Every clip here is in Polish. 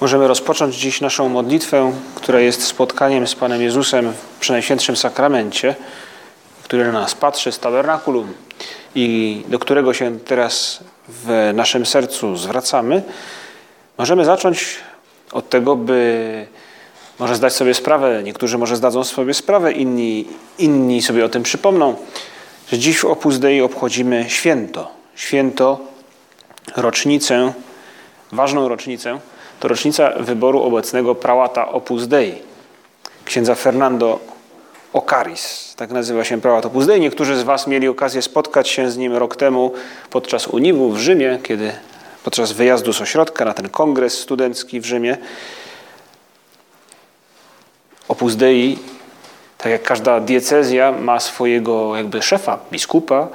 Możemy rozpocząć dziś naszą modlitwę, która jest spotkaniem z Panem Jezusem w Przenajświętszym Sakramencie, który na nas patrzy z tabernakulum i do którego się teraz w naszym sercu zwracamy. Możemy zacząć od tego, by może zdać sobie sprawę, niektórzy może zdadzą sobie sprawę, inni, inni sobie o tym przypomną, że dziś w Opus Dei obchodzimy święto. Święto, rocznicę, ważną rocznicę, to rocznica wyboru obecnego prałata Opus Dei, księdza Fernando Ocaris. Tak nazywa się prałat Opus Dei. Niektórzy z Was mieli okazję spotkać się z nim rok temu podczas Uniwu w Rzymie, kiedy podczas wyjazdu z ośrodka na ten kongres studencki w Rzymie. Opus Dei, tak jak każda diecezja ma swojego jakby szefa, biskupa,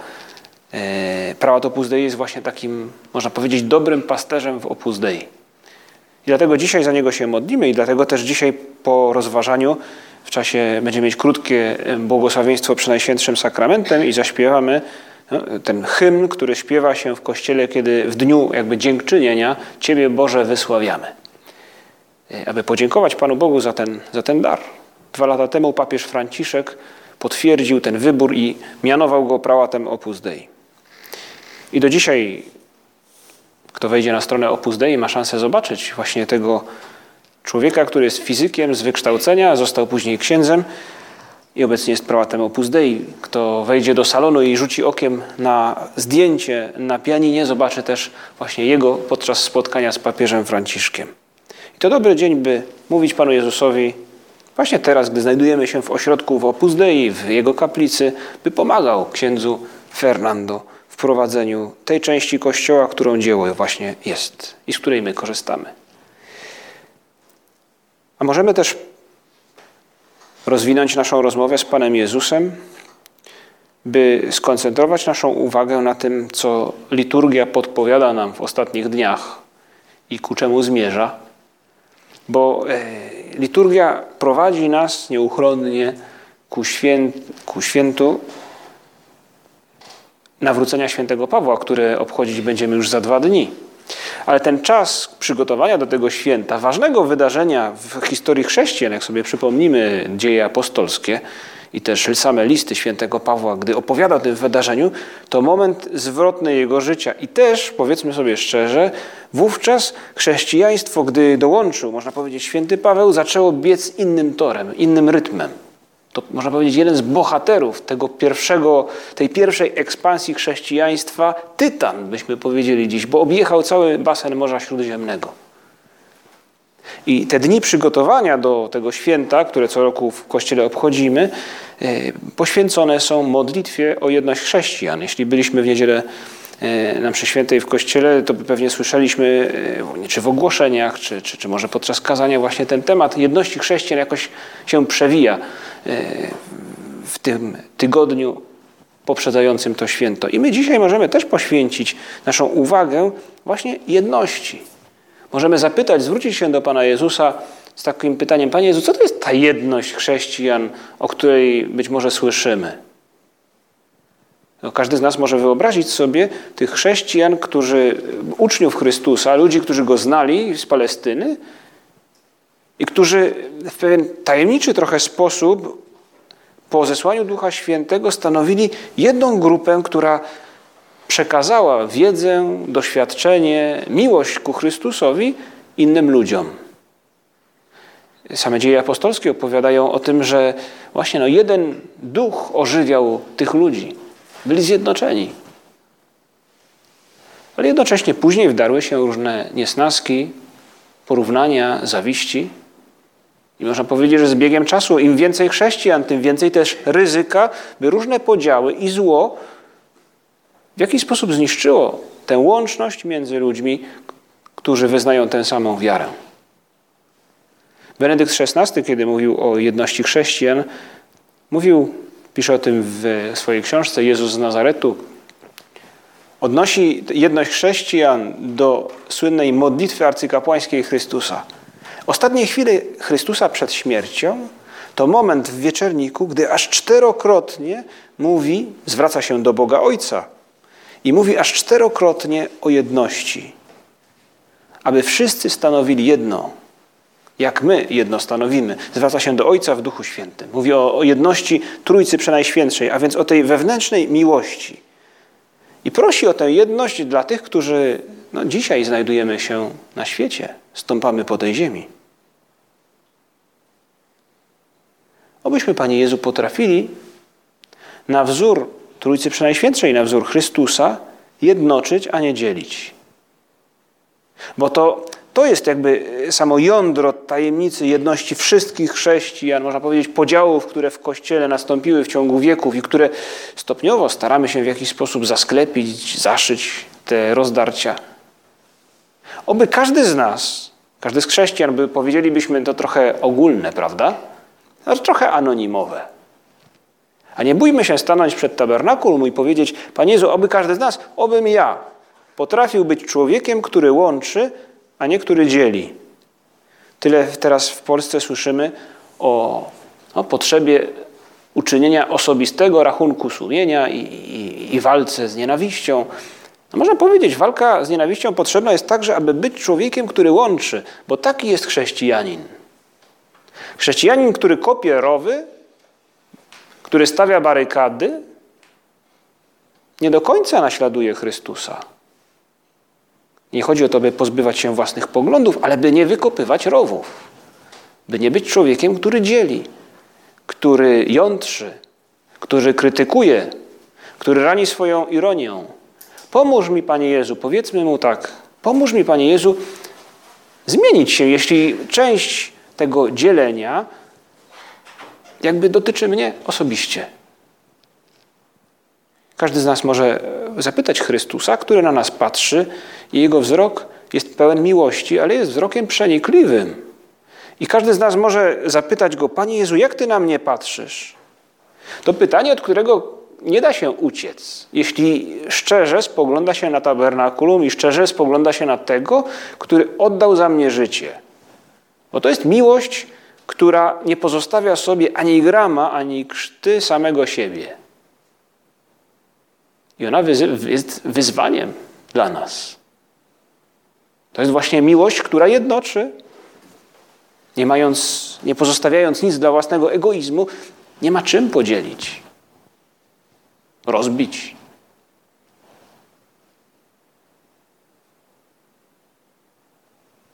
e, prałat Opus Dei jest właśnie takim, można powiedzieć, dobrym pasterzem w Opus Dei. I dlatego dzisiaj za niego się modlimy i dlatego też dzisiaj po rozważaniu w czasie będziemy mieć krótkie błogosławieństwo przy Najświętszym Sakramentem i zaśpiewamy no, ten hymn, który śpiewa się w kościele, kiedy w dniu jakby dziękczynienia Ciebie Boże wysławiamy. E, aby podziękować Panu Bogu za ten, za ten dar. Dwa lata temu papież Franciszek potwierdził ten wybór i mianował go prałatem Opus Dei. I do dzisiaj, kto wejdzie na stronę Opus Dei, ma szansę zobaczyć właśnie tego człowieka, który jest fizykiem z wykształcenia, został później księdzem i obecnie jest prałatem Opus Dei. Kto wejdzie do salonu i rzuci okiem na zdjęcie na pianinie, zobaczy też właśnie jego podczas spotkania z papieżem Franciszkiem. I to dobry dzień, by mówić Panu Jezusowi właśnie teraz, gdy znajdujemy się w ośrodku w Opus Dei, w jego kaplicy, by pomagał księdzu Fernando w prowadzeniu tej części Kościoła, którą dzieło właśnie jest i z której my korzystamy. A możemy też rozwinąć naszą rozmowę z Panem Jezusem, by skoncentrować naszą uwagę na tym, co liturgia podpowiada nam w ostatnich dniach i ku czemu zmierza, bo e, liturgia prowadzi nas nieuchronnie ku, świę, ku świętu nawrócenia świętego Pawła, które obchodzić będziemy już za dwa dni. Ale ten czas przygotowania do tego święta, ważnego wydarzenia w historii chrześcijan, jak sobie przypomnimy dzieje apostolskie i też same listy świętego Pawła, gdy opowiada o tym wydarzeniu, to moment zwrotny jego życia. I też, powiedzmy sobie szczerze, wówczas chrześcijaństwo, gdy dołączył, można powiedzieć, święty Paweł, zaczęło biec innym torem, innym rytmem. To można powiedzieć jeden z bohaterów tego pierwszego, tej pierwszej ekspansji chrześcijaństwa, tytan byśmy powiedzieli dziś, bo objechał cały basen Morza Śródziemnego. I te dni przygotowania do tego święta, które co roku w Kościele obchodzimy, e, poświęcone są modlitwie o jedność chrześcijan. Jeśli byliśmy w niedzielę na mszy świętej w Kościele, to pewnie słyszeliśmy, e, czy w ogłoszeniach, czy, czy, czy może podczas kazania właśnie ten temat jedności chrześcijan jakoś się przewija w tym tygodniu poprzedzającym to święto. I my dzisiaj możemy też poświęcić naszą uwagę właśnie jedności. Możemy zapytać, zwrócić się do Pana Jezusa z takim pytaniem: Panie Jezu, co to jest ta jedność chrześcijan, o której być może słyszymy? No, każdy z nas może wyobrazić sobie tych chrześcijan, którzy, uczniów Chrystusa, ludzi, którzy go znali z Palestyny, i którzy w pewien tajemniczy trochę sposób po zesłaniu Ducha Świętego stanowili jedną grupę, która przekazała wiedzę, doświadczenie, miłość ku Chrystusowi innym ludziom. Same dzieje apostolskie opowiadają o tym, że właśnie no jeden duch ożywiał tych ludzi. Byli zjednoczeni. Ale jednocześnie później wdarły się różne niesnaski, porównania, zawiści. I można powiedzieć, że z biegiem czasu im więcej chrześcijan, tym więcej też ryzyka, by różne podziały i zło w jakiś sposób zniszczyło tę łączność między ludźmi, którzy wyznają tę samą wiarę. Benedykt XVI, kiedy mówił o jedności chrześcijan, mówił, pisze o tym w swojej książce Jezus z Nazaretu, odnosi jedność chrześcijan do słynnej modlitwy arcykapłańskiej Chrystusa. Ostatnie chwile Chrystusa przed śmiercią to moment w wieczerniku, gdy aż czterokrotnie mówi, zwraca się do Boga Ojca i mówi aż czterokrotnie o jedności, aby wszyscy stanowili jedno, jak my jedno stanowimy. Zwraca się do Ojca w Duchu Świętym. Mówi o, jedności Trójcy Przenajświętszej, a więc o tej wewnętrznej miłości. I prosi o tę jedność dla tych, którzy no, dzisiaj znajdujemy się na świecie, stąpamy po tej ziemi. Obyśmy, Panie Jezu, potrafili na wzór Trójcy Przenajświętszej, na wzór Chrystusa jednoczyć, a nie dzielić. Bo to, to jest jakby samo jądro tajemnicy jedności wszystkich chrześcijan, można powiedzieć podziałów, które w Kościele nastąpiły w ciągu wieków i które stopniowo staramy się w jakiś sposób zasklepić, zaszyć te rozdarcia. Oby każdy z nas, każdy z chrześcijan, by powiedzielibyśmy to trochę ogólne, prawda? Znaczy trochę anonimowe. A nie bójmy się stanąć przed tabernakulum i powiedzieć, Panie Jezu, oby każdy z nas, obym ja potrafił być człowiekiem, który łączy, a nie który dzieli. Tyle teraz w Polsce słyszymy o, o potrzebie uczynienia osobistego rachunku sumienia i, i, i walce z nienawiścią. No można powiedzieć, walka z nienawiścią potrzebna jest także, aby być człowiekiem, który łączy, bo taki jest chrześcijanin. Chrześcijanin, który kopie rowy, który stawia barykady, nie do końca naśladuje Chrystusa. Nie chodzi o to, by pozbywać się własnych poglądów, ale by nie wykopywać rowów. By nie być człowiekiem, który dzieli, który jątrzy, który krytykuje, który rani swoją ironią. Pomóż mi, Panie Jezu, powiedzmy mu tak, pomóż mi, Panie Jezu, zmienić się, jeśli część tego dzielenia jakby dotyczy mnie osobiście. Każdy z nas może zapytać Chrystusa, który na nas patrzy i jego wzrok jest pełen miłości, ale jest wzrokiem przenikliwym. I każdy z nas może zapytać go, Panie Jezu, jak Ty na mnie patrzysz? To pytanie, od którego nie da się uciec, jeśli szczerze spogląda się na tabernakulum i szczerze spogląda się na tego, który oddał za mnie życie. Bo to jest miłość, która nie pozostawia sobie ani grama, ani krzty samego siebie. I ona jest wyzwaniem dla nas. To jest właśnie miłość, która jednoczy, nie, mając, nie pozostawiając nic dla własnego egoizmu, nie ma czym podzielić, rozbić.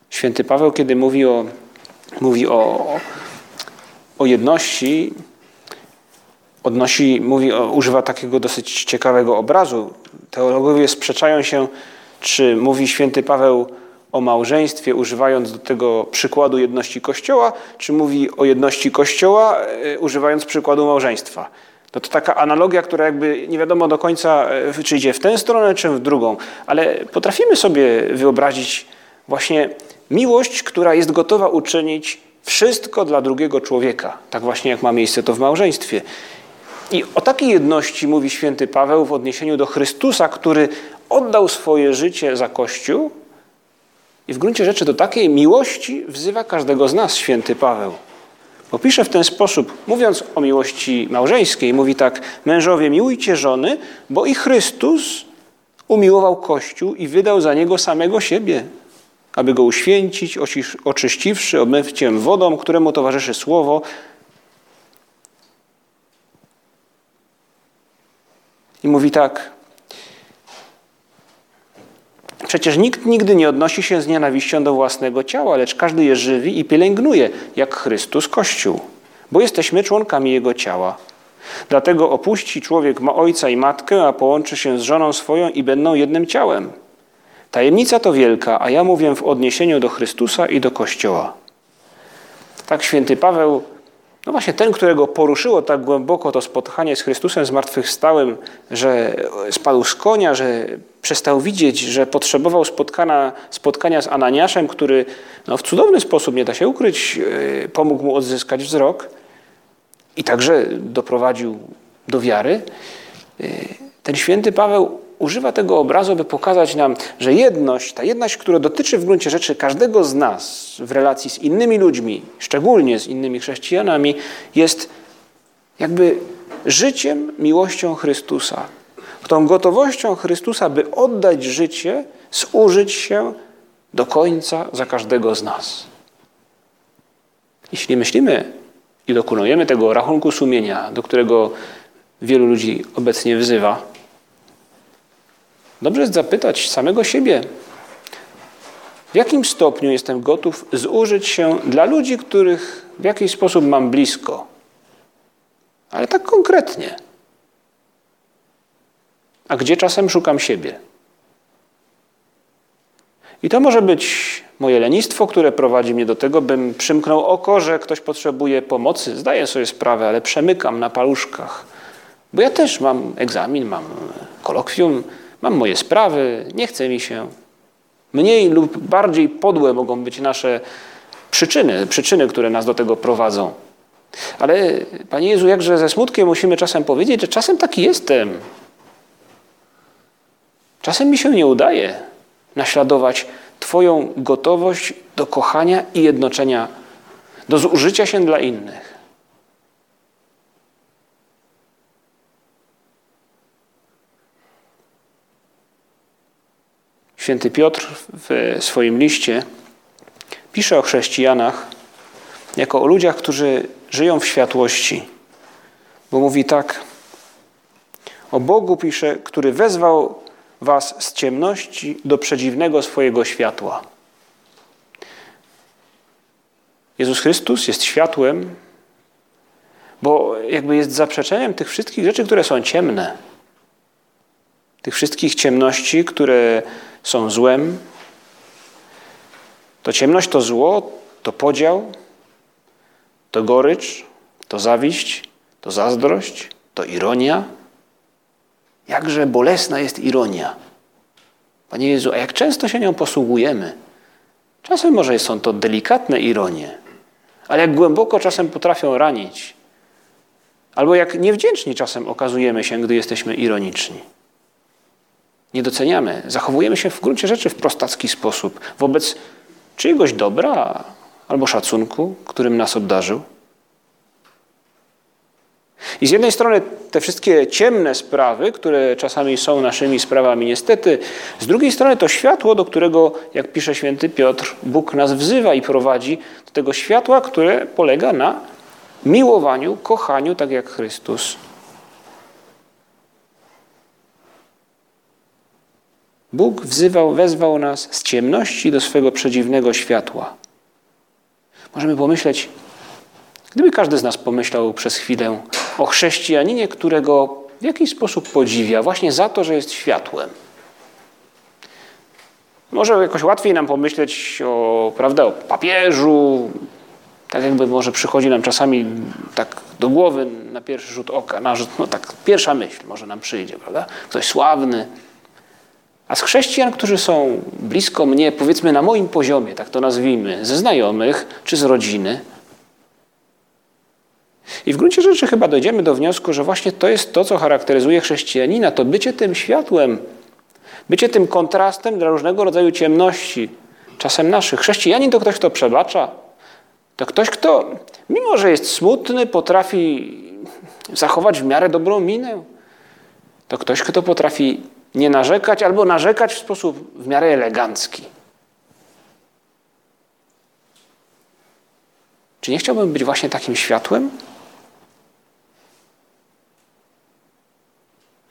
Święty Paweł, kiedy mówi o, mówi o, o jedności, odnosi, mówi, używa takiego dosyć ciekawego obrazu. Teologowie sprzeczają się, czy mówi święty Paweł o małżeństwie, używając do tego przykładu jedności Kościoła, czy mówi o jedności Kościoła, e, używając przykładu małżeństwa. No to taka analogia, która jakby nie wiadomo do końca, e, czy idzie w tę stronę, czy w drugą, ale potrafimy sobie wyobrazić właśnie miłość, która jest gotowa uczynić wszystko dla drugiego człowieka. Tak właśnie jak ma miejsce to w małżeństwie. I o takiej jedności mówi święty Paweł w odniesieniu do Chrystusa, który oddał swoje życie za Kościół. I w gruncie rzeczy do takiej miłości wzywa każdego z nas święty Paweł. Bo pisze w ten sposób, mówiąc o miłości małżeńskiej, mówi tak: Mężowie, miłujcie żony, bo i Chrystus umiłował Kościół i wydał za niego samego siebie, aby go uświęcić, oczyściwszy obmywciem wodą, któremu towarzyszy słowo, I mówi tak. Przecież nikt nigdy nie odnosi się z nienawiścią do własnego ciała, lecz każdy je żywi i pielęgnuje, jak Chrystus Kościół, bo jesteśmy członkami Jego ciała. Dlatego opuści człowiek ma ojca i matkę, a połączy się z żoną swoją i będą jednym ciałem. Tajemnica to wielka, a ja mówię w odniesieniu do Chrystusa i do Kościoła. Tak święty Paweł No właśnie ten, którego poruszyło tak głęboko to spotkanie z Chrystusem zmartwychwstałym, że spadł z konia, że przestał widzieć, że potrzebował spotkania, spotkania z Ananiaszem, który no, w cudowny sposób, nie da się ukryć, e, pomógł mu odzyskać wzrok i także doprowadził do wiary. E, ten święty Paweł używa tego obrazu, by pokazać nam, że jedność, ta jedność, która dotyczy w gruncie rzeczy każdego z nas w relacji z innymi ludźmi, szczególnie z innymi chrześcijanami, jest jakby życiem, miłością Chrystusa. Tą gotowością Chrystusa, by oddać życie, zużyć się do końca za każdego z nas. Jeśli myślimy i dokonujemy tego rachunku sumienia, do którego wielu ludzi obecnie wzywa, Dobrze jest zapytać samego siebie, w jakim stopniu jestem gotów zużyć się dla ludzi, których w jakiś sposób mam blisko, ale tak konkretnie. A gdzie czasem szukam siebie? I to może być moje lenistwo, które prowadzi mnie do tego, bym przymknął oko, że ktoś potrzebuje pomocy. Zdaję sobie sprawę, ale przemykam na paluszkach. Bo ja też mam egzamin, mam kolokwium, Mam moje sprawy, nie chce mi się. Mniej lub bardziej podłe mogą być nasze przyczyny, przyczyny, które nas do tego prowadzą. Ale Panie Jezu, jakże ze smutkiem musimy czasem powiedzieć, że czasem taki jestem. Czasem mi się nie udaje naśladować Twoją gotowość do kochania i jednoczenia, do zużycia się dla innych. Święty Piotr w swoim liście pisze o chrześcijanach jako o ludziach, którzy żyją w światłości. Bo mówi tak: O Bogu pisze, który wezwał was z ciemności do przedziwnego swojego światła. Jezus Chrystus jest światłem, bo jakby jest zaprzeczeniem tych wszystkich rzeczy, które są ciemne. Tych wszystkich ciemności, które są złem. To ciemność, to zło, to podział, to gorycz, to zawiść, to zazdrość, to ironia. Jakże bolesna jest ironia. Panie Jezu, a jak często się nią posługujemy? Czasem może są to delikatne ironie, ale jak głęboko czasem potrafią ranić. Albo jak niewdzięczni czasem okazujemy się, gdy jesteśmy ironiczni nie doceniamy. Zachowujemy się w gruncie rzeczy w prostacki sposób wobec czyjegoś dobra albo szacunku, którym nas obdarzył. I z jednej strony te wszystkie ciemne sprawy, które czasami są naszymi sprawami, niestety, z drugiej strony to światło, do którego, jak pisze święty Piotr, Bóg nas wzywa i prowadzi do tego światła, które polega na miłowaniu, kochaniu, tak jak Chrystus Bóg wzywał, wezwał nas z ciemności do swego przedziwnego światła. Możemy pomyśleć, gdyby każdy z nas pomyślał przez chwilę o chrześcijaninie, którego w jakiś sposób podziwia, właśnie za to, że jest światłem. Może jakoś łatwiej nam pomyśleć o, prawda, o papieżu, tak jakby może przychodzi nam czasami tak do głowy na pierwszy rzut oka, na rzut, no tak pierwsza myśl może nam przyjdzie, prawda? Ktoś sławny, a z chrześcijan, którzy są blisko mnie, powiedzmy na moim poziomie, tak to nazwijmy, ze znajomych czy z rodziny. I w gruncie rzeczy chyba dojdziemy do wniosku, że właśnie to jest to, co charakteryzuje chrześcijanina, to bycie tym światłem, bycie tym kontrastem dla różnego rodzaju ciemności, czasem naszych. Chrześcijanin to ktoś, kto przebacza, to ktoś, kto, mimo że jest smutny, potrafi zachować w miarę dobrą minę. To ktoś, kto potrafi nie narzekać albo narzekać w sposób w miarę elegancki. Czy nie chciałbym być właśnie takim światłem?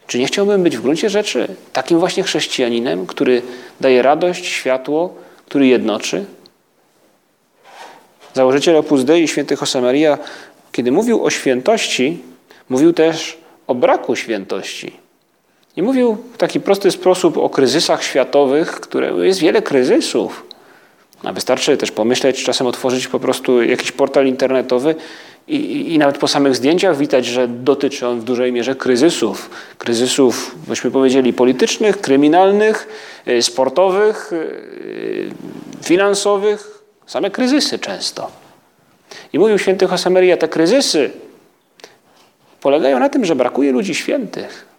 Czy nie chciałbym być w gruncie rzeczy takim właśnie chrześcijaninem, który daje radość, światło, który jednoczy? Założyciel Opus Dei, święty Josemaria, kiedy mówił o świętości, mówił też o braku świętości. I mówił w taki prosty sposób o kryzysach światowych, które jest wiele kryzysów. A wystarczy też pomyśleć, czasem otworzyć po prostu jakiś portal internetowy I, I, nawet po samych zdjęciach widać, że dotyczy on w dużej mierze kryzysów. Kryzysów, byśmy powiedzieli, politycznych, kryminalnych, y, sportowych, y, finansowych. Same kryzysy często. I mówił święty Josemaria, te kryzysy polegają na tym, że brakuje ludzi świętych.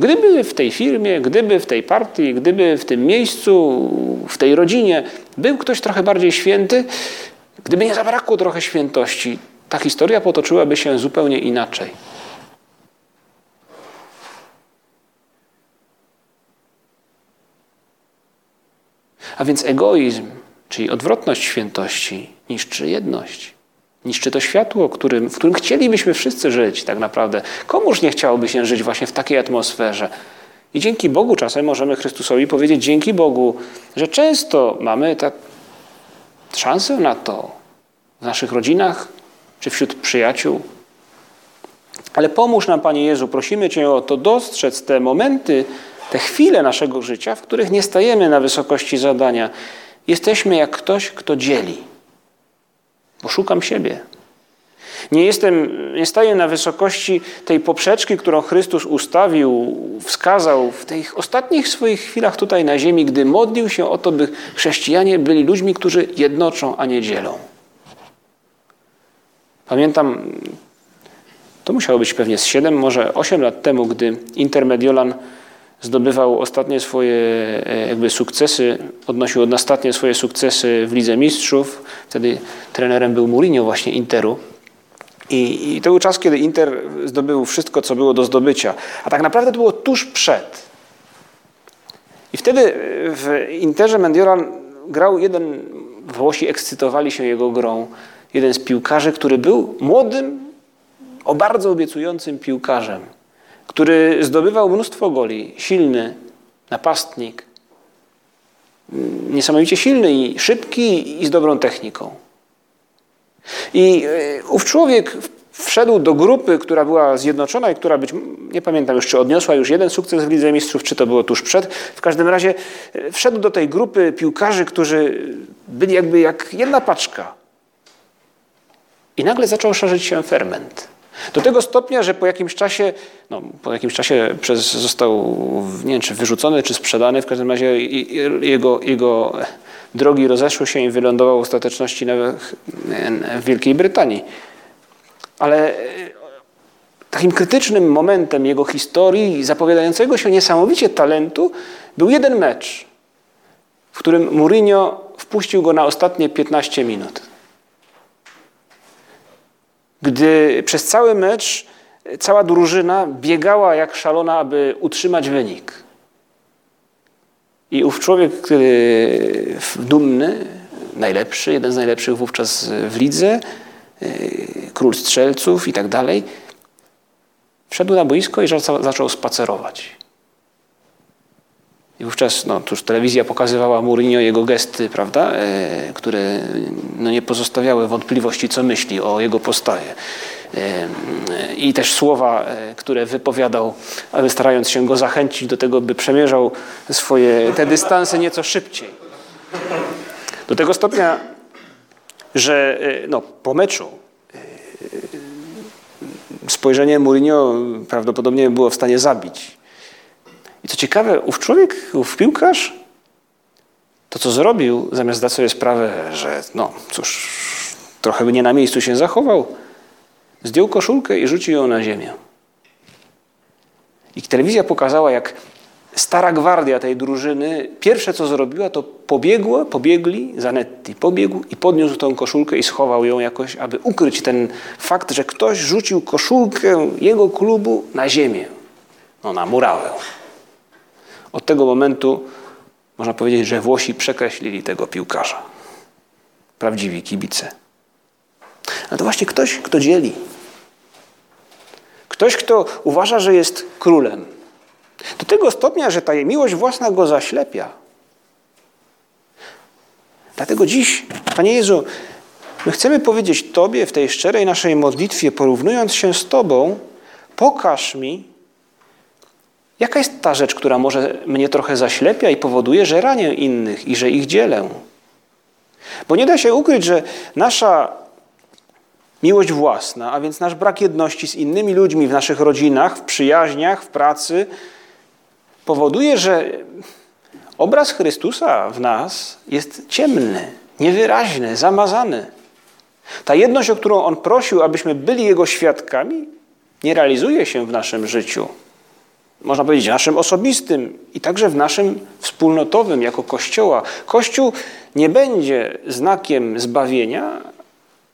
Gdyby w tej firmie, gdyby w tej partii, gdyby w tym miejscu, w tej rodzinie był ktoś trochę bardziej święty, gdyby nie zabrakło trochę świętości, ta historia potoczyłaby się zupełnie inaczej. A więc egoizm, czyli odwrotność świętości, niszczy jedność. Niszczy to światło, którym, w którym chcielibyśmy wszyscy żyć tak naprawdę. Komuż nie chciałoby się żyć właśnie w takiej atmosferze? I dzięki Bogu czasem możemy Chrystusowi powiedzieć dzięki Bogu, że często mamy tak szansę na to w naszych rodzinach czy wśród przyjaciół. Ale pomóż nam, Panie Jezu, prosimy Cię o to dostrzec te momenty, te chwile naszego życia, w których nie stajemy na wysokości zadania. Jesteśmy jak ktoś, kto dzieli bo szukam siebie. Nie jestem, nie staję na wysokości tej poprzeczki, którą Chrystus ustawił, wskazał w tych ostatnich swoich chwilach tutaj na ziemi, gdy modlił się o to, by chrześcijanie byli ludźmi, którzy jednoczą, a nie dzielą. Pamiętam, to musiało być pewnie z 7, może 8 lat temu, gdy Intermediolan zdobywał ostatnie swoje e, jakby sukcesy, odnosił ostatnie swoje sukcesy w Lidze Mistrzów. Wtedy trenerem był Mourinho właśnie Interu. I, I to był czas, kiedy Inter zdobył wszystko, co było do zdobycia. A tak naprawdę to było tuż przed. I wtedy w Interze Mendioran grał jeden, Włosi ekscytowali się jego grą, jeden z piłkarzy, który był młodym, o bardzo obiecującym piłkarzem który zdobywał mnóstwo goli, silny napastnik, niesamowicie silny i szybki i z dobrą techniką. I e, ów człowiek wszedł do grupy, która była zjednoczona i która być, nie pamiętam już, czy odniosła już jeden sukces w Lidze Mistrzów, czy to było tuż przed. W każdym razie e, wszedł do tej grupy piłkarzy, którzy byli jakby jak jedna paczka. I nagle zaczął szerzyć się ferment. Do tego stopnia, że po jakimś czasie, no, po jakimś czasie przez, został, nie wiem, czy wyrzucony, czy sprzedany, w każdym razie jego, jego drogi rozeszły się i wylądował w ostateczności w Wielkiej Brytanii. Ale e, takim krytycznym momentem jego historii, zapowiadającego się niesamowicie talentu, był jeden mecz, w którym Mourinho wpuścił go na ostatnie 15 minut gdy przez cały mecz cała drużyna biegała jak szalona, aby utrzymać wynik. I ów człowiek, który dumny, najlepszy, jeden z najlepszych wówczas w lidze, y, król strzelców i tak dalej, wszedł na boisko i zaczął spacerować. I wówczas no, tuż telewizja pokazywała Mourinho jego gesty, prawda, e, które no, nie pozostawiały wątpliwości, co myśli o jego postawie. E, I też słowa, e, które wypowiadał, ale starając się go zachęcić do tego, by przemierzał swoje te dystanse nieco szybciej. Do tego stopnia, że e, no, po meczu e, spojrzenie Mourinho prawdopodobnie było w stanie zabić i co ciekawe, ów człowiek, ów piłkarz, to co zrobił, zamiast zdać sobie sprawę, że no cóż, trochę by nie na miejscu się zachował, zdjął koszulkę i rzucił ją na ziemię. I telewizja pokazała, jak stara gwardia tej drużyny pierwsze co zrobiła, to pobiegło, pobiegli, Zanetti pobiegł i podniósł tą koszulkę i schował ją jakoś, aby ukryć ten fakt, że ktoś rzucił koszulkę jego klubu na ziemię, no na murawę. Od tego momentu można powiedzieć, że Włosi przekreślili tego piłkarza. Prawdziwi kibice. Ale to właśnie ktoś, kto dzieli. Ktoś, kto uważa, że jest królem. Do tego stopnia, że ta miłość własna go zaślepia. Dlatego dziś, Panie Jezu, my chcemy powiedzieć Tobie w tej szczerej naszej modlitwie, porównując się z Tobą, pokaż mi, Jaka jest ta rzecz, która może mnie trochę zaślepia i powoduje, że ranię innych i że ich dzielę? Bo nie da się ukryć, że nasza miłość własna, a więc nasz brak jedności z innymi ludźmi w naszych rodzinach, w przyjaźniach, w pracy, powoduje, że obraz Chrystusa w nas jest ciemny, niewyraźny, zamazany. Ta jedność, o którą On prosił, abyśmy byli Jego świadkami, nie realizuje się w naszym życiu. Można powiedzieć, naszym osobistym i także w naszym wspólnotowym, jako Kościoła. Kościół nie będzie znakiem zbawienia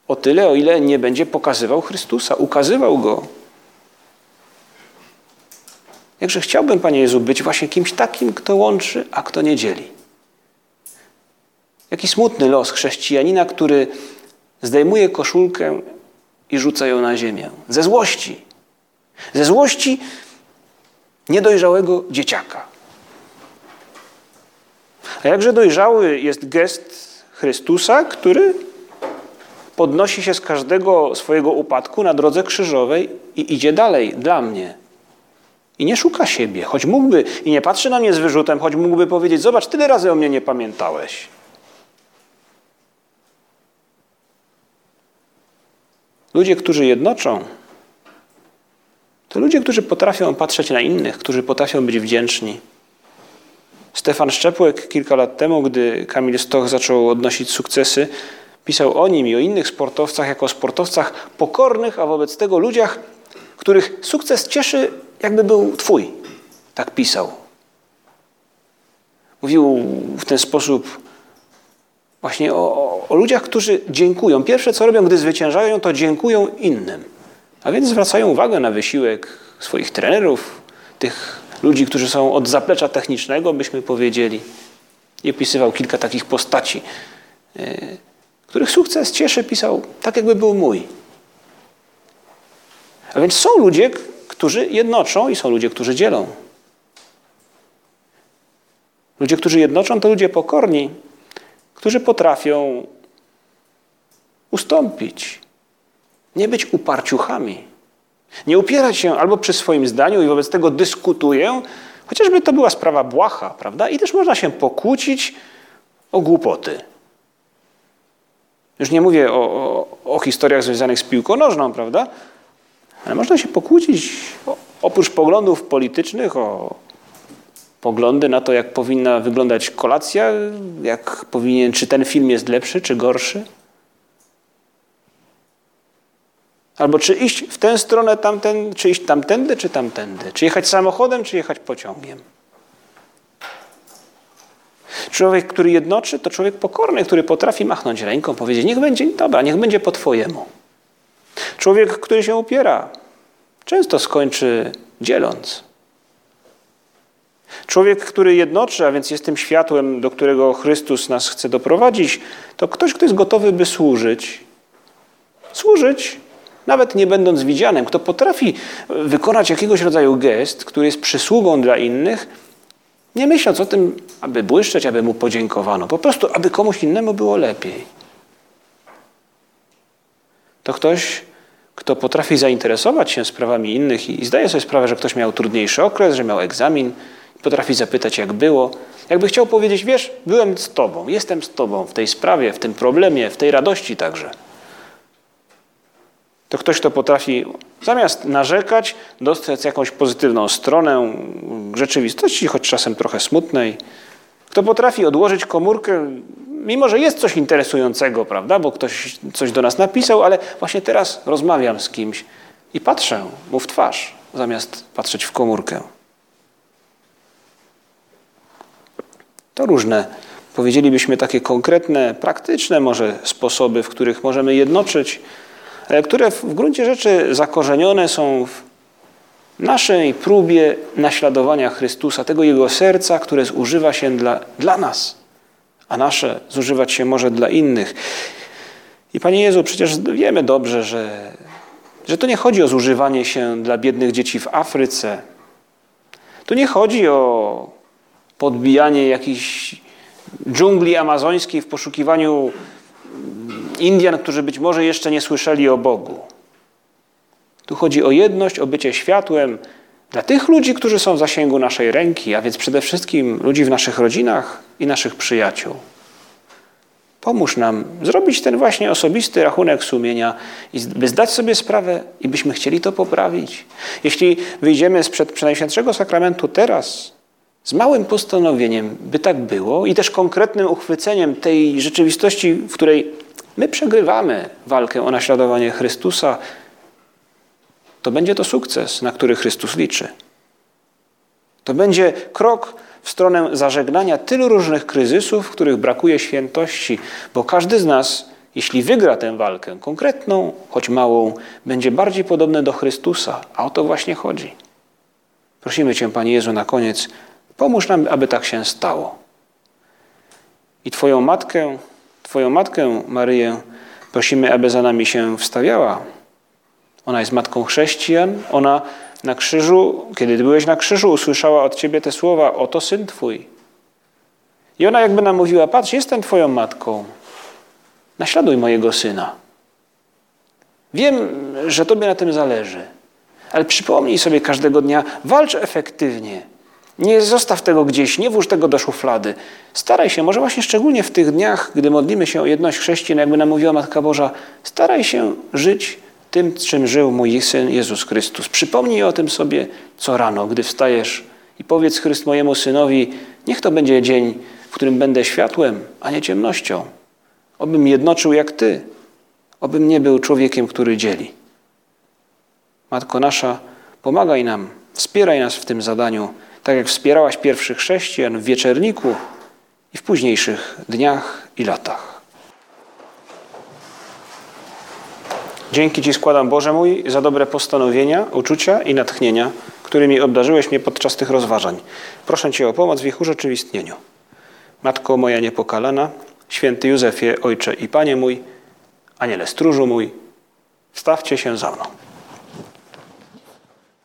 o tyle, o ile nie będzie pokazywał Chrystusa, ukazywał Go. Jakże chciałbym, Panie Jezu, być właśnie kimś takim, kto łączy, a kto nie dzieli. Jaki smutny los chrześcijanina, który zdejmuje koszulkę i rzuca ją na ziemię. Ze złości. Ze złości niedojrzałego dzieciaka. A jakże dojrzały jest gest Chrystusa, który podnosi się z każdego swojego upadku na drodze krzyżowej i idzie dalej dla mnie. I nie szuka siebie, choć mógłby, i nie patrzy na mnie z wyrzutem, choć mógłby powiedzieć: Zobacz, tyle razy o mnie nie pamiętałeś. Ludzie, którzy jednoczą, to ludzie, którzy potrafią patrzeć na innych, którzy potrafią być wdzięczni. Stefan Szczepłek kilka lat temu, gdy Kamil Stoch zaczął odnosić sukcesy, pisał o nim i o innych sportowcach jako sportowcach pokornych, a wobec tego ludziach, których sukces cieszy, jakby był Twój. Tak pisał. Mówił w ten sposób właśnie o, o, ludziach, którzy dziękują. Pierwsze, co robią, gdy zwyciężają, to dziękują innym. A więc zwracają uwagę na wysiłek swoich trenerów, tych ludzi, którzy są od zaplecza technicznego, byśmy powiedzieli. I opisywał kilka takich postaci, e, których sukces cieszy, pisał tak, jakby był mój. A więc są ludzie, którzy jednoczą i są ludzie, którzy dzielą. Ludzie, którzy jednoczą, to ludzie pokorni, którzy potrafią ustąpić, nie być uparciuchami, nie upierać się albo przy swoim zdaniu i wobec tego dyskutuję, chociażby to była sprawa błaha, prawda? I też można się pokłócić o głupoty. Już nie mówię o, o, o historiach związanych z piłką nożną, prawda? Ale można się pokłócić o, oprócz poglądów politycznych o poglądy na to, jak powinna wyglądać kolacja, jak powinien, czy ten film jest lepszy, czy gorszy. Albo czy iść w tę stronę, tamten, czy iść tamtędy, czy tamtędy. Czy jechać samochodem, czy jechać pociągiem. Człowiek, który jednoczy, to człowiek pokorny, który potrafi machnąć ręką, powiedzieć, niech będzie, dobra, niech będzie po twojemu. Człowiek, który się upiera, często skończy dzieląc. Człowiek, który jednoczy, a więc jest tym światłem, do którego Chrystus nas chce doprowadzić, to ktoś, kto jest gotowy, by służyć. Służyć, nawet nie będąc widzianym. Kto potrafi wykonać jakiegoś rodzaju gest, który jest przysługą dla innych, nie myśląc o tym, aby błyszczeć, aby mu podziękowano. Po prostu, aby komuś innemu było lepiej. To ktoś, kto potrafi zainteresować się sprawami innych i zdaje sobie sprawę, że ktoś miał trudniejszy okres, że miał egzamin, potrafi zapytać, jak było. Jakby chciał powiedzieć, wiesz, byłem z Tobą, jestem z Tobą w tej sprawie, w tym problemie, w tej radości także. To ktoś, kto potrafi zamiast narzekać, dostrzec jakąś pozytywną stronę rzeczywistości, choć czasem trochę smutnej. Kto potrafi odłożyć komórkę, mimo że jest coś interesującego, prawda, bo ktoś coś do nas napisał, ale właśnie teraz rozmawiam z kimś i patrzę mu w twarz, zamiast patrzeć w komórkę. To różne, powiedzielibyśmy, takie konkretne, praktyczne może sposoby, w których możemy jednoczyć, które w gruncie rzeczy zakorzenione są w naszej próbie naśladowania Chrystusa, tego Jego serca, które zużywa się dla, dla nas, a nasze zużywać się może dla innych. I Panie Jezu, przecież wiemy dobrze, że, że to nie chodzi o zużywanie się dla biednych dzieci w Afryce. Tu nie chodzi o podbijanie jakichś dżungli amazońskiej w poszukiwaniu Indian, którzy być może jeszcze nie słyszeli o Bogu. Tu chodzi o jedność, o bycie światłem dla tych ludzi, którzy są w zasięgu naszej ręki, a więc przede wszystkim ludzi w naszych rodzinach i naszych przyjaciół. Pomóż nam zrobić ten właśnie osobisty rachunek sumienia, i by zdać sobie sprawę i byśmy chcieli to poprawić. Jeśli wyjdziemy sprzed Przenajświętszego Sakramentu teraz, z małym postanowieniem, by tak było i też konkretnym uchwyceniem tej rzeczywistości, w której my przegrywamy walkę o naśladowanie Chrystusa, to będzie to sukces, na który Chrystus liczy. To będzie krok w stronę zażegnania tylu różnych kryzysów, w których brakuje świętości, bo każdy z nas, jeśli wygra tę walkę konkretną, choć małą, będzie bardziej podobny do Chrystusa, a o to właśnie chodzi. Prosimy Cię, Panie Jezu, na koniec, pomóż nam, aby tak się stało. I Twoją matkę, Twoją matkę, Maryję, prosimy, aby za nami się wstawiała. Ona jest matką chrześcijan, ona na krzyżu, kiedy byłeś na krzyżu, usłyszała od ciebie te słowa: Oto syn twój. I ona jakby nam mówiła: Patrz, jestem twoją matką. Naśladuj mojego syna. Wiem, że tobie na tym zależy, ale przypomnij sobie każdego dnia, walcz efektywnie. Nie zostaw tego gdzieś, nie włóż tego do szuflady. Staraj się, może właśnie szczególnie w tych dniach, gdy modlimy się o jedność chrześcijan, jakby nam mówiła Matka Boża, staraj się żyć tym, czym żył mój Syn Jezus Chrystus. Przypomnij o tym sobie co rano, gdy wstajesz i powiedz Chryst mojemu Synowi, niech to będzie dzień, w którym będę światłem, a nie ciemnością. Obym jednoczył jak Ty, obym nie był człowiekiem, który dzieli. Matko nasza, pomagaj nam, wspieraj nas w tym zadaniu, tak jak wspierałaś pierwszych chrześcijan w wieczerniku i w późniejszych dniach i latach. Dzięki Ci składam, Boże mój, za dobre postanowienia, uczucia i natchnienia, którymi obdarzyłeś mnie podczas tych rozważań. Proszę Cię o pomoc w ich urzeczywistnieniu. Matko moja niepokalana, święty Józefie, Ojcze i Panie mój, Aniele stróżu mój, stawcie się za mną.